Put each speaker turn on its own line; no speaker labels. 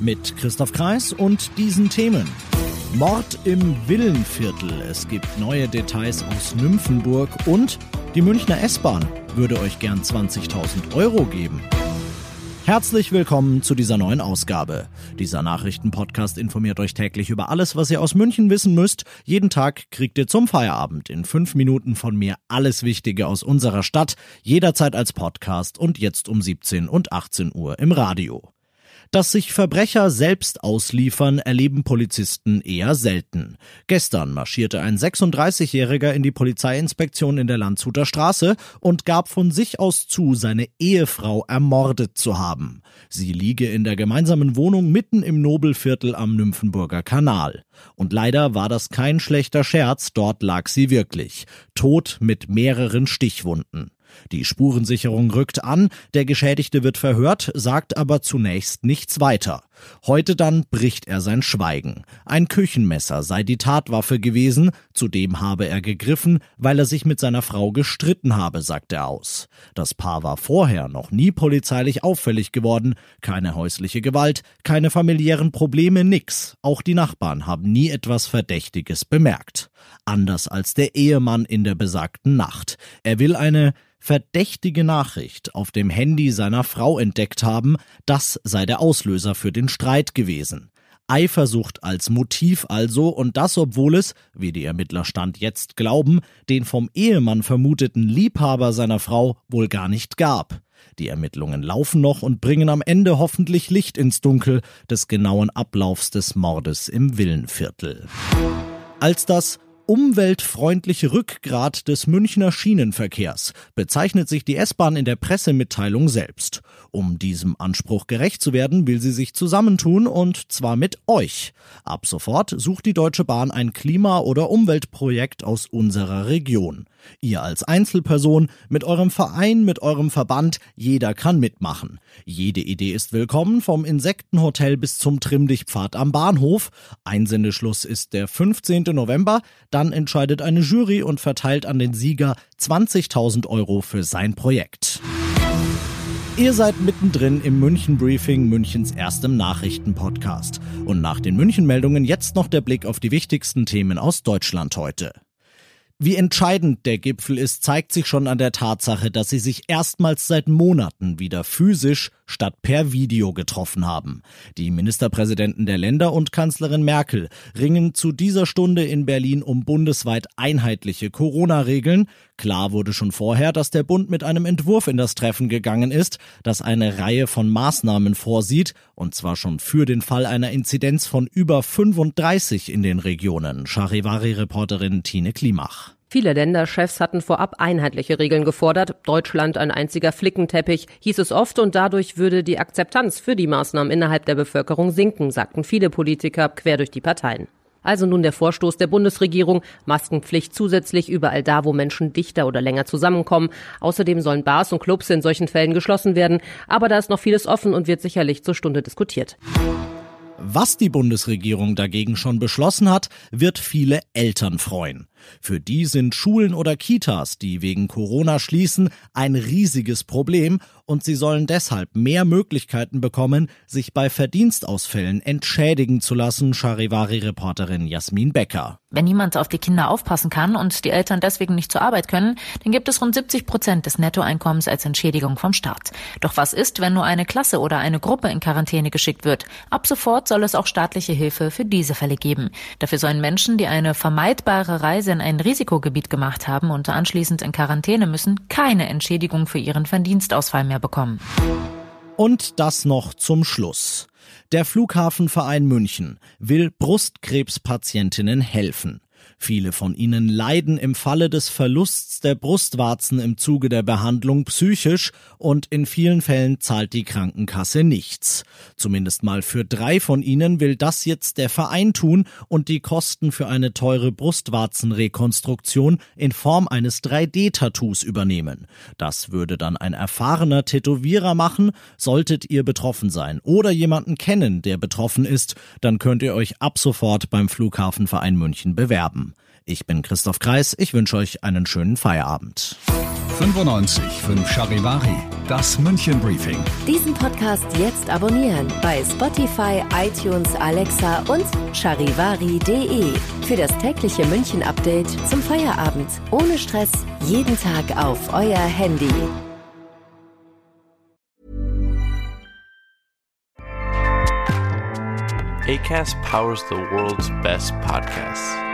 Mit Christoph Kreis und diesen Themen. Mord im Villenviertel. Es gibt neue Details aus Nymphenburg und die Münchner S-Bahn würde euch gern 20.000 Euro geben. Herzlich willkommen zu dieser neuen Ausgabe. Dieser Nachrichtenpodcast informiert euch täglich über alles, was ihr aus München wissen müsst. Jeden Tag kriegt ihr zum Feierabend in fünf Minuten von mir alles Wichtige aus unserer Stadt, jederzeit als Podcast und jetzt um 17 und 18 Uhr im Radio. Dass sich Verbrecher selbst ausliefern, erleben Polizisten eher selten. Gestern marschierte ein 36-Jähriger in die Polizeiinspektion in der Landshuter Straße und gab von sich aus zu, seine Ehefrau ermordet zu haben. Sie liege in der gemeinsamen Wohnung mitten im Nobelviertel am Nymphenburger Kanal. Und leider war das kein schlechter Scherz, dort lag sie wirklich. Tot mit mehreren Stichwunden. Die Spurensicherung rückt an, der Geschädigte wird verhört, sagt aber zunächst nichts weiter. Heute dann bricht er sein Schweigen. Ein Küchenmesser sei die Tatwaffe gewesen, zudem habe er gegriffen, weil er sich mit seiner Frau gestritten habe, sagt er aus. Das Paar war vorher noch nie polizeilich auffällig geworden, keine häusliche Gewalt, keine familiären Probleme, nix. Auch die Nachbarn haben nie etwas Verdächtiges bemerkt. Anders als der Ehemann in der besagten Nacht. Er will eine verdächtige Nachricht auf dem Handy seiner Frau entdeckt haben, das sei der Auslöser für den Streit gewesen. Eifersucht als Motiv also und das obwohl es, wie die Ermittler Stand jetzt glauben, den vom Ehemann vermuteten Liebhaber seiner Frau wohl gar nicht gab. Die Ermittlungen laufen noch und bringen am Ende hoffentlich Licht ins Dunkel des genauen Ablaufs des Mordes im Villenviertel. Als das umweltfreundliche Rückgrat des Münchner Schienenverkehrs bezeichnet sich die S-Bahn in der Pressemitteilung selbst. Um diesem Anspruch gerecht zu werden, will sie sich zusammentun und zwar mit euch. Ab sofort sucht die Deutsche Bahn ein Klima- oder Umweltprojekt aus unserer Region. Ihr als Einzelperson, mit eurem Verein, mit eurem Verband, jeder kann mitmachen. Jede Idee ist willkommen, vom Insektenhotel bis zum Trimmdichtpfad am Bahnhof. Einsendeschluss ist der 15. November, dann entscheidet eine Jury und verteilt an den Sieger 20.000 Euro für sein Projekt. Ihr seid mittendrin im München Briefing, Münchens erstem Nachrichtenpodcast. Und nach den München-Meldungen jetzt noch der Blick auf die wichtigsten Themen aus Deutschland heute. Wie entscheidend der Gipfel ist, zeigt sich schon an der Tatsache, dass sie sich erstmals seit Monaten wieder physisch statt per Video getroffen haben. Die Ministerpräsidenten der Länder und Kanzlerin Merkel ringen zu dieser Stunde in Berlin um bundesweit einheitliche Corona-Regeln. Klar wurde schon vorher, dass der Bund mit einem Entwurf in das Treffen gegangen ist, das eine Reihe von Maßnahmen vorsieht, und zwar schon für den Fall einer Inzidenz von über 35 in den Regionen. Charivari-Reporterin Tine Klimach.
Viele Länderchefs hatten vorab einheitliche Regeln gefordert. Deutschland ein einziger Flickenteppich, hieß es oft, und dadurch würde die Akzeptanz für die Maßnahmen innerhalb der Bevölkerung sinken, sagten viele Politiker quer durch die Parteien. Also nun der Vorstoß der Bundesregierung, Maskenpflicht zusätzlich überall da, wo Menschen dichter oder länger zusammenkommen. Außerdem sollen Bars und Clubs in solchen Fällen geschlossen werden. Aber da ist noch vieles offen und wird sicherlich zur Stunde diskutiert.
Was die Bundesregierung dagegen schon beschlossen hat, wird viele Eltern freuen. Für die sind Schulen oder Kitas, die wegen Corona schließen, ein riesiges Problem und sie sollen deshalb mehr Möglichkeiten bekommen, sich bei Verdienstausfällen entschädigen zu lassen, Charivari-Reporterin Jasmin Becker.
Wenn niemand auf die Kinder aufpassen kann und die Eltern deswegen nicht zur Arbeit können, dann gibt es rund 70 Prozent des Nettoeinkommens als Entschädigung vom Staat. Doch was ist, wenn nur eine Klasse oder eine Gruppe in Quarantäne geschickt wird? Ab sofort soll es auch staatliche Hilfe für diese Fälle geben. Dafür sollen Menschen, die eine vermeidbare Reise in ein Risikogebiet gemacht haben und anschließend in Quarantäne müssen, keine Entschädigung für ihren Verdienstausfall mehr bekommen.
Und das noch zum Schluss. Der Flughafenverein München will Brustkrebspatientinnen helfen. Viele von ihnen leiden im Falle des Verlusts der Brustwarzen im Zuge der Behandlung psychisch und in vielen Fällen zahlt die Krankenkasse nichts. Zumindest mal für drei von ihnen will das jetzt der Verein tun und die Kosten für eine teure Brustwarzenrekonstruktion in Form eines 3D-Tattoos übernehmen. Das würde dann ein erfahrener Tätowierer machen. Solltet ihr betroffen sein oder jemanden kennen, der betroffen ist, dann könnt ihr euch ab sofort beim Flughafenverein München bewerben. Ich bin Christoph Kreis, ich wünsche euch einen schönen Feierabend.
95 5 Charivari, das München Briefing.
Diesen Podcast jetzt abonnieren bei Spotify, iTunes, Alexa und charivari.de. Für das tägliche München Update zum Feierabend. Ohne Stress, jeden Tag auf euer Handy.
ACAST powers the world's best podcasts.